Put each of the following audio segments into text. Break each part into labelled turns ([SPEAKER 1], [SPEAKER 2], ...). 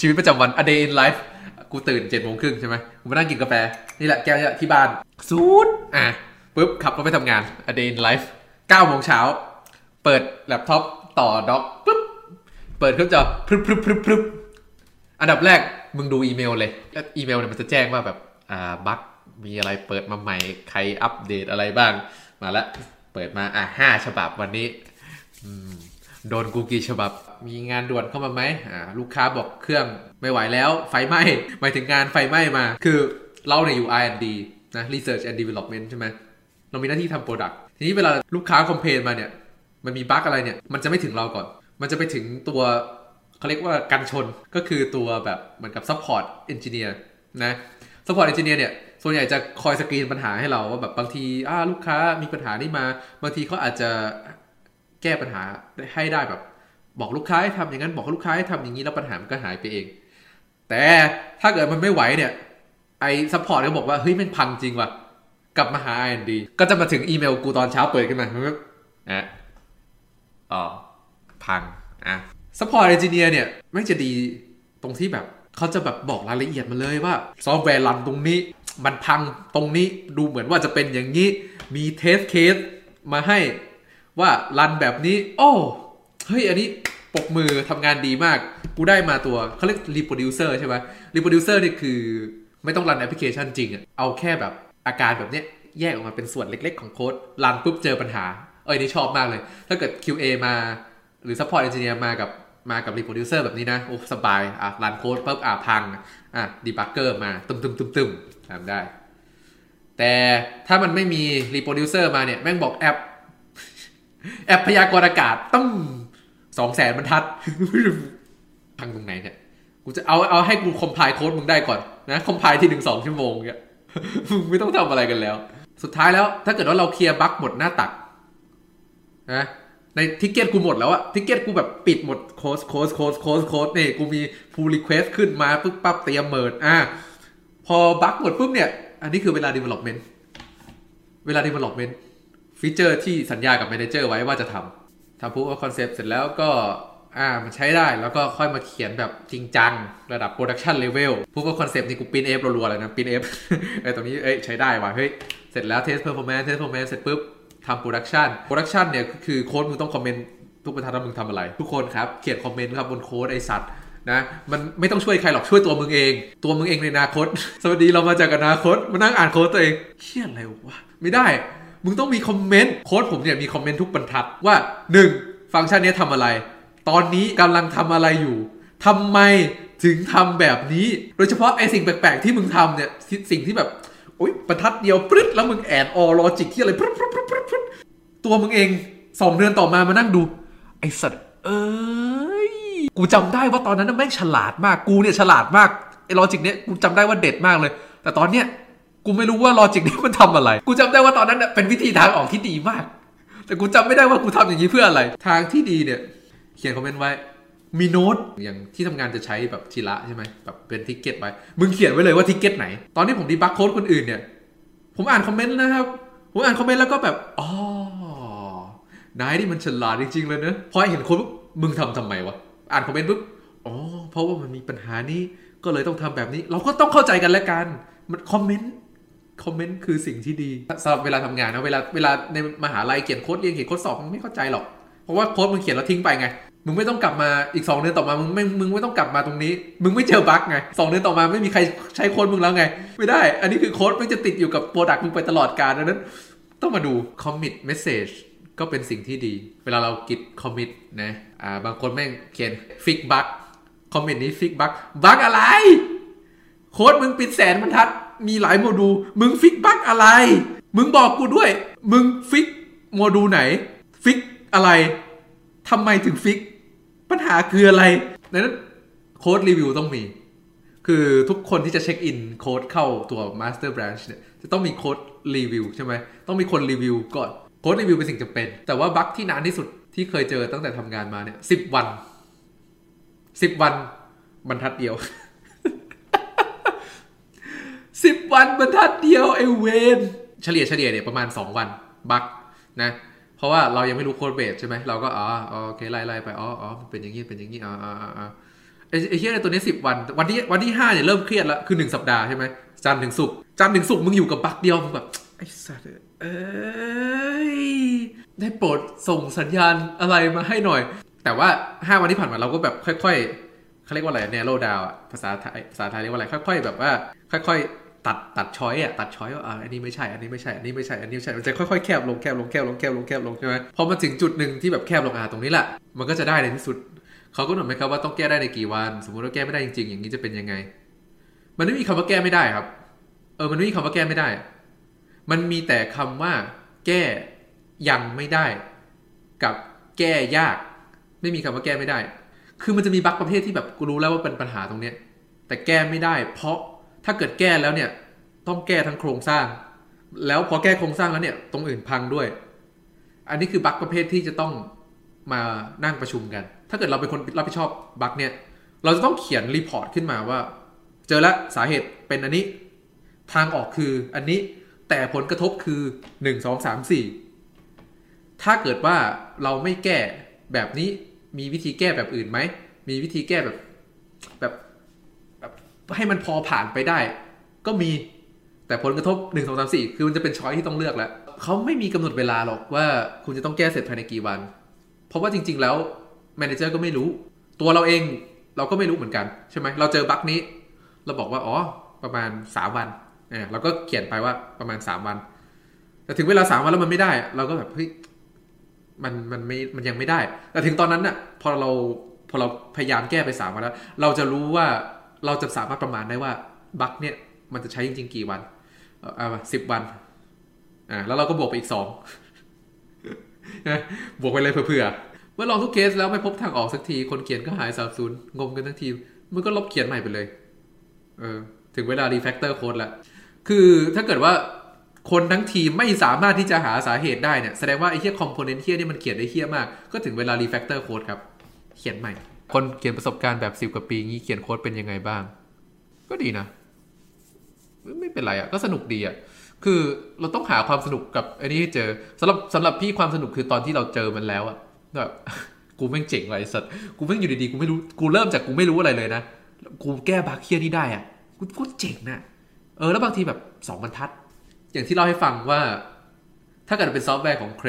[SPEAKER 1] ชีวิตประจำวัน a day in life กูตื่นเจ็ดโมงครึ่งใช่ไหมกูมานั่งกินกาแฟ นี่แหละแก้วเนี่ยที่บ้านสูดอะปุ๊บขับรถไปทำงาน a day in life เก้าโมงเช้า เปิดแล็ปท็อปต่อ dock ปุ๊บ เปิดเครื่องจอพรึบพรึบพรึบพรึบอันดับแรกมึงดูอีเมลเลยแล้วอีเมลเนี่ยมันจะแจ้งว่าแบบอ่า bug มีอะไรเปิดมาใหม่ ใครอัปเดตอะไรบ้าง มาแล้วเปิดมาอะห้าฉบับวันนี้ อืม โดนกูกี่ฉบับ มีงานด่วนเข้ามาไหมอ่าลูกค้าบอกเครื่องไม่ไหวแล้ว ไฟไหม้หมายถึงงานไฟไหม้มา คือเราเนี่ยอยู่ R&D นะ Research and Development ใช่ไหมเรามีหน้าที่ทำ Product ทีนี้เวลาลูกค้าคอมเพลนมาเนี่ย มันมีบั๊กอะไรเนี่ย มันจะไม่ถึงเราก่อน มันจะไปถึงตัวเขาเรียกว่ากันชนก็คือตัวแบบเหมือนกับ Support Engineer นะ Support Engineer เนี่ยส่วนใหญ่จะคอยสกรีนปัญหาให้เราว่าแบบบางทีอ่าลูกค้ามีปัญหานี้มา บางทีเขาอาจจะ แก้ปัญหาให้ได้แบบ บอกลูกค้าให้ทำอย่างนั้นบอกลูกค้าให้ทำอย่างนี้แล้วปัญหามันก็หายไปเอง แต่ถ้าเกิดมันไม่ไหวเนี่ยไอ้ support ก็บอกว่าเฮ้ยมันพังจริงว่ะกลับมาหา R&D ก็จะมาถึงอีเมลกูตอนเช้าเปิดขึ้นมาอะอ๋อพังอะ support engineer เนี่ยไม่จะดีตรงที่แบบเขาจะแบบบอกรายละเอียดมาเลยว่าซอฟต์แวร์ run ตรงนี้ มันพังตรงนี้ดูเหมือนว่าจะเป็นอย่างนี้ มี test case มาให้ ว่า run แบบนี้ โอ้เฮ้ยอันนี้ปรบมือทำงานดีมาก กูได้มาตัวเขาเรียก reproducer ใช่ไหม reproducer นี่คือไม่ต้อง run แอปพลิเคชันจริงอะเอาแค่แบบอาการแบบเนี้ยแยกออกมาเป็นส่วนเล็กๆของโค้ด run ปุ๊บเจอปัญหา เอ้ยนี่ชอบมากเลย ถ้าเกิด QA มาหรือ support engineer มากับมากับ reproducer แบบนี้นะ โอ้สบาย อะ run โค้ดปุ๊บอะพัง อะ debugger มาตึมตึมตึมตึมทำได้ แต่ถ้ามันไม่มี reproducer มาเนี่ย แม่งบอกแอป แอปพยากรณ์อากาศต้องสองแสนบรรทัดพังตรงไหนเนี่ยกูจะเอาเอาให้กู compile โค้ดมึงได้ก่อนนะ compile ทีหนึ่งสองชั่วโมงเนี่ยมึงไม่ต้องทำอะไรกันแล้ว สุดท้ายแล้ว ถ้าเกิดว่าเราเคลียร์บั๊กหมดหน้าตักนะใน ticket กูหมดแล้วอะ ticket กูแบบปิดหมดโค้ดโค้ดโค้ดโค้ดโค้ดเนี่ยกูมี pull request ขึ้นมาปุ๊บปั๊บเตรียม merge อะพอบั๊กหมดปุ๊บเนี่ย อันนี้คือเวลา development เวลา development feature ที่สัญญากับ manager ไว้ว่าจะทำทำ proof of concept เสร็จแล้วก็อ่ามันใช้ได้แล้วก็ค่อยมาเขียนแบบจริงจัง ระดับ production level proof of concept นี่กูปริ้น F รัวๆเลยนะปริ้น F ไอ้ตรงนี้เอ้ยใช้ได้ว่ะเฮ้ยเสร็จแล้ว test performance test performance เสร็จปุ๊บทำ production production เนี่ยคือโค้ดมึงต้องคอมเมนต์ทุกบรรทัดว่ามึงทำอะไร ทุกคนครับเขียนคอมเมนต์ครับบนโค้ดไอสัตว์นะมันไม่ต้องช่วยใครหรอกช่วยตัวมึงเอง ตัวมึงเองในอนาคต สวัสดีเรามาจากอนาคตมานั่งอ่านโค้ดตัวเองเชี่ยอะไรวะไม่ได้ มึงต้องมีคอมเมนต์โค้ดผมเนี่ยมีคอมเมนต์ทุกบรรทัดว่า 1. ฟังก์ชันนี้ทำอะไร ตอนนี้กำลังทำอะไรอยู่ทำไมถึงทำแบบนี้ โดยเฉพาะไอสิ่งแปลกๆที่มึงทำเนี่ยสิ่งสิ่งที่แบบโอ๊ยบรรทัดเดียวปรึ๊ดแล้วมึง and or logic ที่อะไรปรึ๊ดปรึ๊ดปรึ๊ดปรึ๊ดตัวมึงเองสองเดือนต่อมามานั่งดู ไอสัตว์เอ้ยกูจำได้ว่าตอนนั้นแม่งฉลาดมากกูเนี่ยฉลาดมากไอ logic เนี้ยกูจำได้ว่าเด็ดมากเลย แต่ตอนเนี้ย กูไม่รู้ว่า logic นี้มันทำอะไร กูจำได้ว่าตอนนั้นเน่ยเป็นวิธีทางออกที่ดีมาก แต่กูจำไม่ได้ว่ากูทำอย่างนี้เพื่ออะไร ทางที่ดีเนี่ย เขียนคอมเมนต์ไว้ มีโน้ตอย่างที่ทำงานจะใช้แบบ Jira ใช่ไหมแบบเป็น ticket ไว้ มึงเขียนไว้เลยว่า ticket ไหน ตอนที่ผม debug โค้ดคนอื่นเนี่ย ผมอ่านคอมเมนต์นะครับ ผมอ่านคอมเมนต์แล้วก็แบบ อ๋อ นายนี่มันฉลาดจริงๆเลยนะ พอเห็นโค้ดปุ๊บ มึงทำทำไมวะ อ่านคอมเมนต์ปุ๊บ อ๋อ เพราะว่ามันมีปัญหานี้ ก็เลยต้องทำแบบนี้ เราก็ต้องเข้าใจกันและกัน มันคอมเมนต์ คอมเมนต์คือสิ่งที่ดีสำหรับเวลาทำงานนะเวลาเวลาในมหาลัยเขียนโค้ดเรียนเขียนโค้ดสอบมึงไม่เข้าใจหรอก เพราะว่าโค้ดมึงเขียนแล้วทิ้งไปไง มึงไม่ต้องกลับมาอีก 2 เดือนต่อมามึงไม่มึงไม่ต้องกลับมาตรงนี้ มึงไม่เจอบั๊กไงสองเดือนต่อมาไม่มีใครใช้โค้ดมึงแล้วไง ไม่ได้ อันนี้คือโค้ดมันจะติดอยู่กับ product มึงไปตลอดกาลดังนั้น ต้องมาดู commit message ก็เป็นสิ่งที่ดี เวลาเรากิด commit นะอ่าบางคนแม่งเขียน fix bug commit นี้ fix bug bug อะไร โค้ดมึงเป็นแสนบรรทัด มีหลายโมดูลมึง fix บั๊กอะไร มึงบอกกูด้วย มึง fix โมดูลไหน fix อะไรทำไมถึง fix ปัญหาคืออะไรดังนั้นโค้ดรีวิวต้องมี คือทุกคนที่จะเช็คอินโค้ดเข้าตัว Master Branch เนี่ยจะต้องมีโค้ดรีวิวใช่ไหมต้องมีคนรีวิวก่อนโค้ดรีวิวเป็นสิ่งจำเป็น แต่ว่าบั๊กที่นานที่สุดที่เคยเจอตั้งแต่ทำงานมาเนี่ยสิบวันสิบวันบรรทัดเดียว สิบวันบรรทัดเดียวไอเวนเฉลี่ยเฉลี่ยเนี่ยประมาณ 2 วันบักนะ เพราะว่าเรายังไม่รู้ codebase ใช่ไหมเราก็อ๋อโอเคไล่ไล่ไปอ๋ออ๋อมันเป็นอย่างนี้เป็นอย่างนี้อ๋ออ๋ออ๋อไอ้ไอเฮียในตัวนี้สิบวัน วันที่วันที่ห้าเนี่ยเริ่มเครียดแล้วคือหนึ่งสัปดาห์ใช่ไหมจันทร์ถึงศุกร์จันทร์ถึงศุกร์มึงอยู่กับบั๊กเดียวมึงแบบไอ้สัตว์เอ้ยได้โปรดส่งสัญญาณอะไรมาให้หน่อย แต่ว่าห้าวันที่ผ่านมาเราก็แบบค่อยๆเขาเรียกว่าอะไร narrow down อะภาษาไทยภาษาไทยเรียกว่าอะไรค่อย ๆ แบบว่า ค่อยๆ ตัดตัด choice อะตัด choice ว่าอ่าอันนี้ไม่ใช่อันนี้ไม่ใช่อันนี้ไม่ใช่อันนี้ไม่ใช่มันจะค่อยๆแคบลงแคบลงแคบลงแคบลงแคบลงใช่ไหมพอมาถึงจุดหนึ่งที่แบบแคบลงอ่าตรงนี้แหละมันก็จะได้ในที่สุดเขาก็หนุนไหมครับว่าต้องแก้ได้ในกี่วัน สมมติว่าแก้ไม่ได้จริงๆ อย่างนี้จะเป็นยังไง มันไม่มีคำว่าแก้ไม่ได้ครับ เออมันไม่มีคำว่าแก้ไม่ได้ มันมีแต่คำว่า แก้ยังไม่ได้ กับแก้ยาก ไม่มีคำว่าแก้ไม่ได้ คือมันจะมีบั๊กประเภทที่แบบกูรู้แล้วว่าเป็นปัญหาตรงเนี้ยแต่แก้ไม่ได้ เพราะ ถ้าเกิดแก้แล้วเนี่ย ต้องแก้ทั้งโครงสร้าง แล้วพอแก้โครงสร้างแล้วเนี่ย ตรงอื่นพังด้วย อันนี้คือบั๊กประเภทที่จะต้องมานั่งประชุมกัน ถ้าเกิดเราเป็นคนรับผิดชอบบั๊กเนี่ย เราจะต้องเขียน report ขึ้นมาว่า เจอแล้วสาเหตุเป็นอันนี้ ทางออกคืออันนี้ แต่ผลกระทบคือหนึ่งสองสามสี่ถ้าเกิดว่าเราไม่แก้แบบนี้ มีวิธีแก้แบบอื่นไหม มีวิธีแก้แบบแบบแบบ ให้มันพอผ่านไปได้ ก็มีแต่ผลกระทบหนึ่งสองสามสี่คือมันจะเป็นช้อยที่ต้องเลือกแล้วเขาไม่มีกำหนดเวลาหรอกว่าคุณจะต้องแก้เสร็จภายในกี่วัน เพราะว่าจริง ๆ แล้วแมเนเจอร์ก็ไม่รู้ ตัวเราเองเราก็ไม่รู้เหมือนกันใช่ไหมเราเจอบั๊กนี้ เราบอกว่าอ๋อประมาณสามวันเออเราก็เขียนไปว่าประมาณสามวัน แต่ถึงเวลาสามวันแล้วมันไม่ได้ เราก็แบบเฮ้ยมันมันไม่มันยังไม่ได้ แต่ถึงตอนนั้นน่ะพอเราพอเราพยายามแก้ไปสามวันแล้ว เราจะรู้ว่า เราจะสามารถประมาณได้ว่าบั๊กเนี่ยมันจะใช้จริงๆกี่วันเอ่าสิบวันอ่าแล้วเราก็บวกไปอีกสองบวกไปเลยเผื่อเมื่อลองทุกเคสแล้วไม่พบทางออกสักที คนเขียนก็หายสาบสูญงมกันทั้งทีมมันก็ลบเขียนใหม่ไปเลย เออ ถึงเวลา refactor โค้ดแล้วคือถ้าเกิดว่าคนทั้งทีมไม่สามารถที่จะหาสาเหตุได้เนี่ย แสดงว่าไอ้เหี้ย component เหี้ยนี่มันเขียนได้เหี้ยมาก ก็ถึงเวลา refactor โค้ดครับ เขียนใหม่ คนเขียนประสบการณ์แบบสิบกว่าปีงี้เขียนโค้ดเป็นยังไงบ้าง ก็ดีนะ ไม่เป็นไรอะ ก็สนุกดีอะ คือเราต้องหาความสนุกกับอันนี้ให้เจอสำหรับสำหรับพี่ความสนุกคือตอนที่เราเจอมันแล้วอะแบบกูแม่งเจ๋งไอ้สัตว์กูแม่งอยู่ดีๆกูไม่รู้กูเริ่มจากกูไม่รู้อะไรเลยนะกูแก้บั๊กเหี้ยนี่ได้อะกูกูเจ๋งนะเออแล้วบางทีแบบสองบรรทัด อย่างที่เล่าให้ฟังว่า ถ้าเกิดเป็นซอฟต์แวร์ของ Cray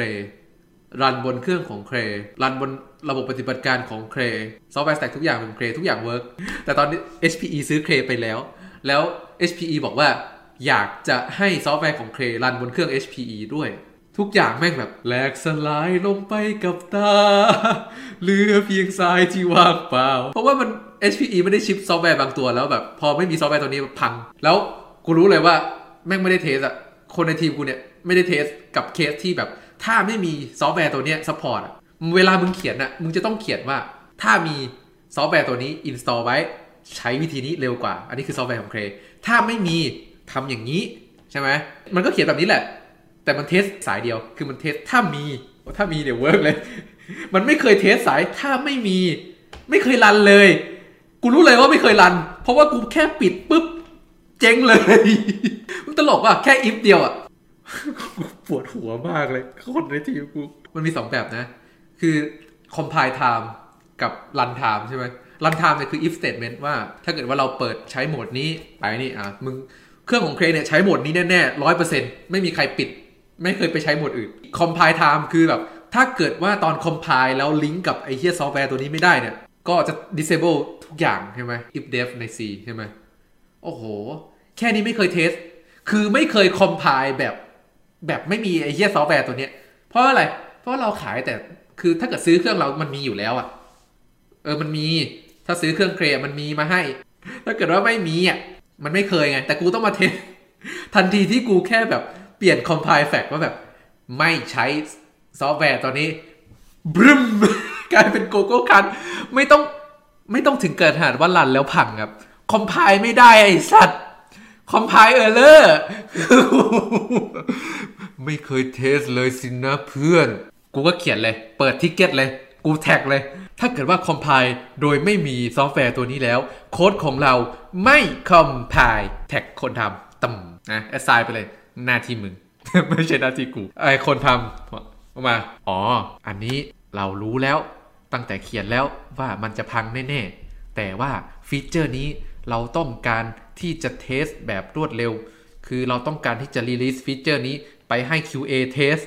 [SPEAKER 1] run บนเครื่องของ Cray run บนระบบปฏิบัติการของ Cray software stack ทุกอย่างเป็น Cray ทุกอย่าง work แต่ตอนนี้ HPE ซื้อ Cray ไปแล้ว แล้ว HPE บอกว่าอยากจะให้ซอฟต์แวร์ของ Cray run บนเครื่อง HPE ด้วย ทุกอย่างแม่งแบบแหลกสลายลงไปกับตาเหลือเพียงทรายที่ว่างเปล่า เพราะว่ามัน HPE ไม่ได้ ship ซอฟต์แวร์บางตัวแล้วแบบ พอไม่มีซอฟต์แวร์ตัวนี้พัง แล้วกูรู้เลยว่าแม่งไม่ได้ test อะคนในทีมกูเนี่ยไม่ได้ test กับเคสที่แบบ ถ้าไม่มีซอฟต์แวร์ตัวเนี้ย support เวลามึงเขียนอะมึงจะต้องเขียนว่า ถ้ามีซอฟต์แวร์ตัวนี้ install ไว้ ใช้วิธีนี้เร็วกว่า อันนี้คือซอฟต์แวร์ของ Cray ถ้าไม่มีทำอย่างนี้ใช่ไหมมันก็เขียนแบบนี้แหละ แต่มัน test สายเดียว คือมัน test ถ้ามีถ้ามีเดี๋ยว work เลย มันไม่เคย test สายถ้าไม่มี ไม่เคยรันเลย กูรู้เลยว่าไม่เคยรัน เพราะว่ากูแค่ปิดปุ๊บเจ๊งเลยมึงตลกว่ะแค่อิฟเดียวอะ ปวดหัวมากเลยคนในทีมกู มันมีสองแบบนะ คือ compile time กับ run time ใช่ไหม run time เนี่ยคือ if statement ว่า ถ้าเกิดว่าเราเปิดใช้โหมดนี้ไปนี่อะมึงเครื่องของเครเนี่ยใช้โหมดนี้แน่ๆร้อยเปอร์เซ็นต์ไม่มีใครปิด ไม่เคยไปใช้โหมดอื่น compile time คือแบบ ถ้าเกิดว่าตอน compile แล้วลิงก์กับไอ้เหี้ยซอฟต์แวร์ตัวนี้ไม่ได้เนี่ย ก็จะ disable ทุกอย่างใช่ไหม ifdef ใน C ใช่ไหมโอ้โห แค่นี้ไม่เคย test คือไม่เคย compile แบบ แบบไม่มีไอ้เหี้ยซอฟต์แวร์ตัวเนี้ย เพราะอะไร เพราะเราขายแต่คือถ้าเกิดซื้อเครื่องเรามันมีอยู่แล้วอะเออมันมี ถ้าซื้อเครื่องเรามันมีมาให้ ถ้าเกิดว่าไม่มีอะมันไม่เคยไง แต่กูต้องมา test ทันทีที่กูแค่แบบเปลี่ยน compile flag ว่าแบบ ไม่ใช้ซอฟต์แวร์ตัวนี้บรึ้มกลายเป็นโกโก้ครันช์ ไม่ต้องไม่ต้องถึงเกิดขนาดว่ารันแล้วพังครับ compile ไม่ได้ไอ้สัตว์ compile error ไม่เคย test เลยสินะเพื่อน กูก็เขียนเลย เปิด ticket เลย กูแท็กเลย ถ้าเกิดว่า compile โดยไม่มีซอฟต์แวร์ตัวนี้แล้ว โค้ดของเราไม่ compile แท็กคนทำต่ำนะ assign ไปเลย หน้าที่มึง ไม่ใช่หน้าที่กู ไอ้คนทำบอกมา อ๋อ อันนี้เรารู้แล้ว ตั้งแต่เขียนแล้วว่ามันจะพังแน่ ๆ แต่ว่า feature นี้ เราต้องการที่จะ test แบบรวดเร็ว คือเราต้องการที่จะ release feature นี้ไปให้ QA test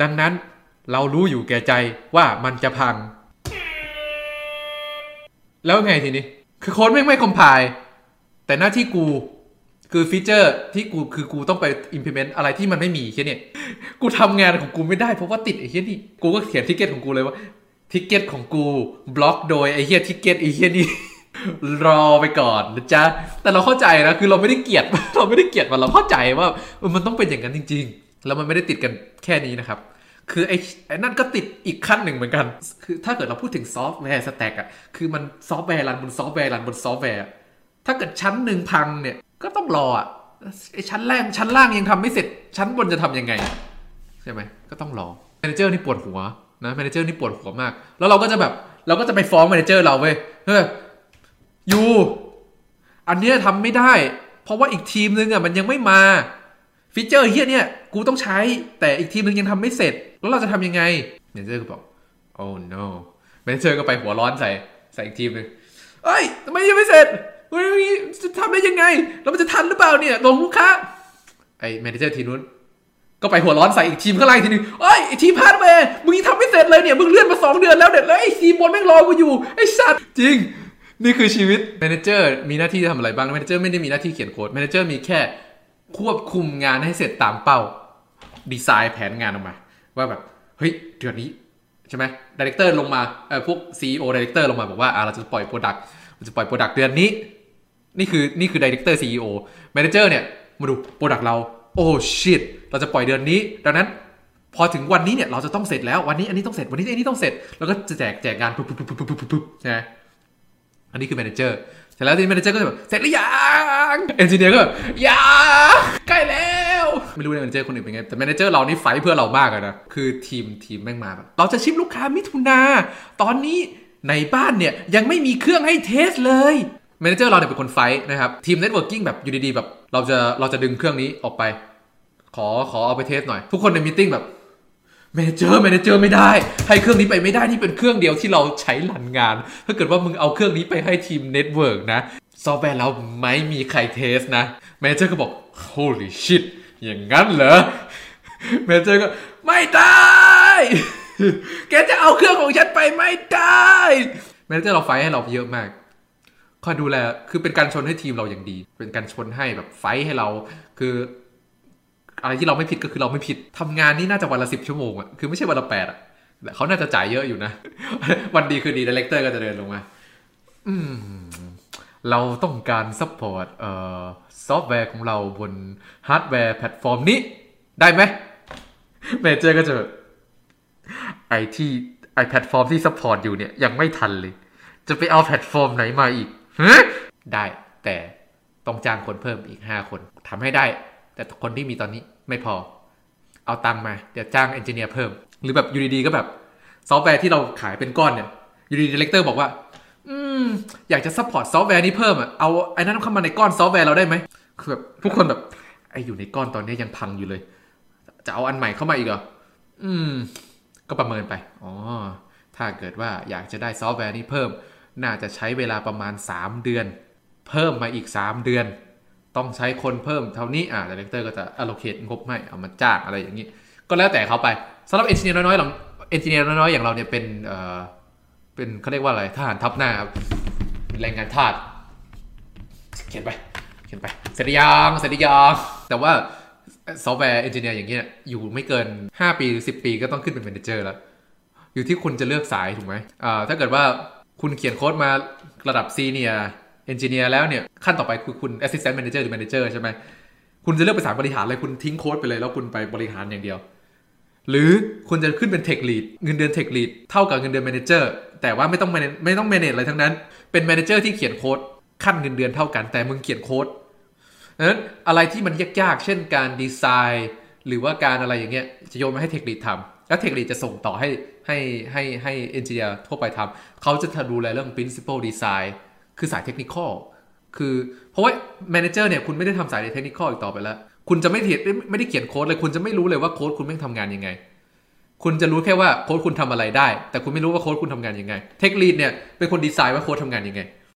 [SPEAKER 1] ดังนั้นเรารู้อยู่แก่ใจว่ามันจะพัง แล้วไงทีนี้ คือโค้ดไม่ไม่ compile แต่หน้าที่กูคือ feature ที่กูคือกูต้องไป implement อะไรที่มันไม่มีแค่นี้กูทำงานของกูไม่ได้เพราะว่าติดไอ้เหี้ยนี่ กูก็เขียน ticket ของกูเลยว่า ticket ของกูบล็อกโดยไอ้เหี้ย ticket ไอ้เหี้ยนี่ รอไปก่อนนะจ๊ะแต่เราเข้าใจนะคือเราไม่ได้เกลียดเราไม่ได้เกลียดมันเราเข้าใจว่ามันต้องเป็นอย่างนั้นจริง ๆ แล้วมันไม่ได้ติดกันแค่นี้นะครับ คือไอ้ไอ้นั่นก็ติดอีกขั้นหนึ่งเหมือนกัน คือถ้าเกิดเราพูดถึงซอฟต์แวร์ stack อะคือมันซอฟต์แวร์รันบนซอฟต์แวร์รันบนซอฟต์แวร์ถ้าเกิดชั้นหนึ่งพังเนี่ยก็ต้องรออะไอ้ชั้นแรกชั้นล่างยังทำไม่เสร็จ ชั้นบนจะทำยังไงใช่ไหมก็ต้องรอ manager นี่ปวดหัวนะ manager นี่ปวดหัวมาก แล้วเราก็จะแบบเราก็จะไปฟ้อง manager เราเว้ยเฮ้ย you อันเนี้ยทำไม่ได้ เพราะว่าอีกทีมนึงอะมันยังไม่มา feature เหี้ยเนี่ย กูต้องใช้ แต่อีกทีมนึงยังทำไม่เสร็จ แล้วเราจะทำยังไง manager ก็บอก oh no manager ก็ไปหัวร้อนใส่ใส่อีกทีมนึงเอ้ยทำไมยังไม่เสร็จเฮ้จะทำได้ยังไง แล้วมันจะทันหรือเปล่าเนี่ยลงลูกค้าไอ้ manager ทีมนู้นก็ไปหัวร้อนใส่อีกทีมข้างล่างทีนึงเอ้ยอทีมพลาดไปมึงยังทำไม่เสร็จเลยเนี่ย มึงเลื่อนมาสองเดือนแล้วเด็ดแล้วไอ้ทีมบนแม่งรอกูอยู่ ไอ้สัตว์จริง นี่คือชีวิต manager มีหน้าที่ทำอะไรบ้าง manager ไม่ได้มีหน้าที่เขียนโค้ด manager มีแค่ควบคุมงานให้เสร็จตามเป้า ดีไซน์แผนงานออกมา ว่าแบบ เฮ้ยเดือนนี้ใช่ไหม director ลงมาเออพวก CEO director ลงมาบอกว่าอ่าเราจะปล่อย product เราจะปล่อย product เดือนนี้ นี่คือนี่คือดีเลกเตอร์ CEO แมเนเจอร์เนี่ยมาดูโปรดักต์เราโอ้ชิตเราจะปล่อยเดือนนี้ ดังนั้นพอถึงวันนี้เนี่ยเราจะต้องเสร็จแล้ววันนี้อันนี้ต้องเสร็จวันนี้อันนี้ต้องเสร็จ แล้วก็จะแจกแจกงานปุ๊บปุ๊บปุ๊บปุ๊บปุ๊บปุ๊บใช่ไหม อันนี้คือ managerเสร็จแล้วที่ manager ก็จะแบบเสร็จหรือยัง engineer ก็แบบยังใกล้แล้ว ไม่รู้ manager คนอื่นเป็นไง แต่ manager เรานี่ fight เพื่อเรามากเลยนะ คือทีมทีมแม่งมาแบบเราจะ ship ลูกค้ามิถุนา ตอนนี้ในบ้านเนี่ยยังไม่มีเครื่องให้ test เลย manager เราเนี่ยเป็นคน fight นะครับทีม networking แบบอยู่ดีๆแบบ เราจะเราจะดึงเครื่องนี้ออกไป ขอขอเอาไป test หน่อย ทุกคนใน meeting แบบ manager manager ไม่ได้ ให้เครื่องนี้ไปไม่ได้นี่เป็นเครื่องเดียวที่เราใช้รันงาน ถ้าเกิดว่ามึงเอาเครื่องนี้ไปให้ทีม network นะซอฟต์แวร์เราไม่มีใคร test นะ manager ก็บอก holy shit อย่างนั้นเหรอ manager ก็ไม่ได้ แกจะเอาเครื่องของฉันไปไม่ได้ manager เรา fight ให้เราเยอะมากคอยดูแลคือเป็นกันชนให้ทีมเราอย่างดี เป็นกันชนให้แบบ fight ให้เรา คือ อะไรที่เราไม่ผิดก็คือเราไม่ผิดทำงานนี่น่าจะวันละสิบชั่วโมงอะคือไม่ใช่วันละแปดอะแต่เขาน่าจะจ่ายเยอะอยู่นะ วันดีคืนดี director ก็จะเดินลงมา อืม เราต้องการ support เอ่อซอฟต์แวร์ของเราบนฮาร์ดแวร์แพลตฟอร์มนี้ ได้ไหม manager ก็จะไอ้ที่ไอ้แพลตฟอร์มที่ support อยู่เนี่ย ยังไม่ทันเลย จะไปเอาแพลตฟอร์มไหนมาอีกได้แต่ต้องจ้างคนเพิ่มอีก5คนทำให้ได้ แต่คนที่มีตอนนี้ไม่พอ เอาตังมาเดี๋ยวจ้าง engineer เพิ่ม หรือแบบอยู่ดีๆก็แบบ ซอฟต์แวร์ที่เราขายเป็นก้อนเนี่ยอยู่ดีๆ director บอกว่า อืม อยากจะ support ซอฟต์แวร์นี้เพิ่มอะเอาไอ้นั้นเข้ามาในก้อนซอฟต์แวร์เราได้ไหมคือแบบทุกคนแบบไอ้อยู่ในก้อนตอนนี้ยังพังอยู่เลย จะเอาอันใหม่เข้ามาอีกเหรออืม ก็ประเมินไปอ๋อถ้าเกิดว่าอยากจะได้ซอฟต์แวร์นี้เพิ่ม น่าจะใช้เวลาประมาณ 3 เดือน เพิ่มมาอีก 3 เดือน ต้องใช้คนเพิ่มเท่านี้อ่า director ก็จะ allocate งบให้เอามาจ้างอะไรอย่างนี้ ก็แล้วแต่เขาไปสำหรับ engineer น้อยๆเรา engineer น้อยๆอย่างเราเนี่ยเป็นเอ่อเป็นเขาเรียกว่าอะไรทหารทัพหน้าครับเป็นแรงงานทาสเขียนไปเขียนไปเสร็จหรือยังเสร็จหรือยังแต่ว่า software engineer อย่างเงี้ยอยู่ไม่เกิน 5 ปีหรือ10 ปีก็ต้องขึ้นเป็น m ม n เจอร์แล้ว อยู่ที่คุณจะเลือกสายถูกไหมอ่าถ้าเกิดว่าคุณเขียนโค้ดมาระดับ senior engineer แล้วเนี่ยขั้นต่อไปคือคุณ assistant manager หรือ manager ใช่ไหมคุณจะเลือกไปสายบริหารเลยคุณทิ้งโค้ดไปเลยแล้วคุณไปบริหารอย่างเดียว หรือคุณจะขึ้นเป็น tech lead เงินเดือน tech lead เท่ากับเงินเดือน manager แต่ว่าไม่ต้องไม่ต้อง manage อะไรทั้งนั้น เป็น manager ที่เขียนโค้ดขั้นเงินเดือนเท่ากัน แต่มึงเขียนโค้ดนั้นอะไรที่มันยากๆ เช่นการดีไซน์หรือว่าการอะไรอย่างเงี้ยจะโยนมาให้ tech lead ทำแล้ว tech lead จะส่งต่อให้ให้ให้ให้ engineer ทั่วไปทำเขาจะดูแลเรื่อง principle design คือสาย technical คือเพราะว่า manager เนี่ยคุณไม่ได้ทำสาย technical อีกต่อไปแล้ว คุณจะไม่เขียนไม่ได้เขียนโค้ดเลย คุณจะไม่รู้เลยว่าโค้ดคุณแม่งทำงานยังไง คุณจะรู้แค่ว่าโค้ดคุณทำอะไรได้ แต่คุณไม่รู้ว่าโค้ดคุณทำงานยังไง tech lead เนี่ยเป็นคนดีไซน์ว่าโค้ดทำงานยังไง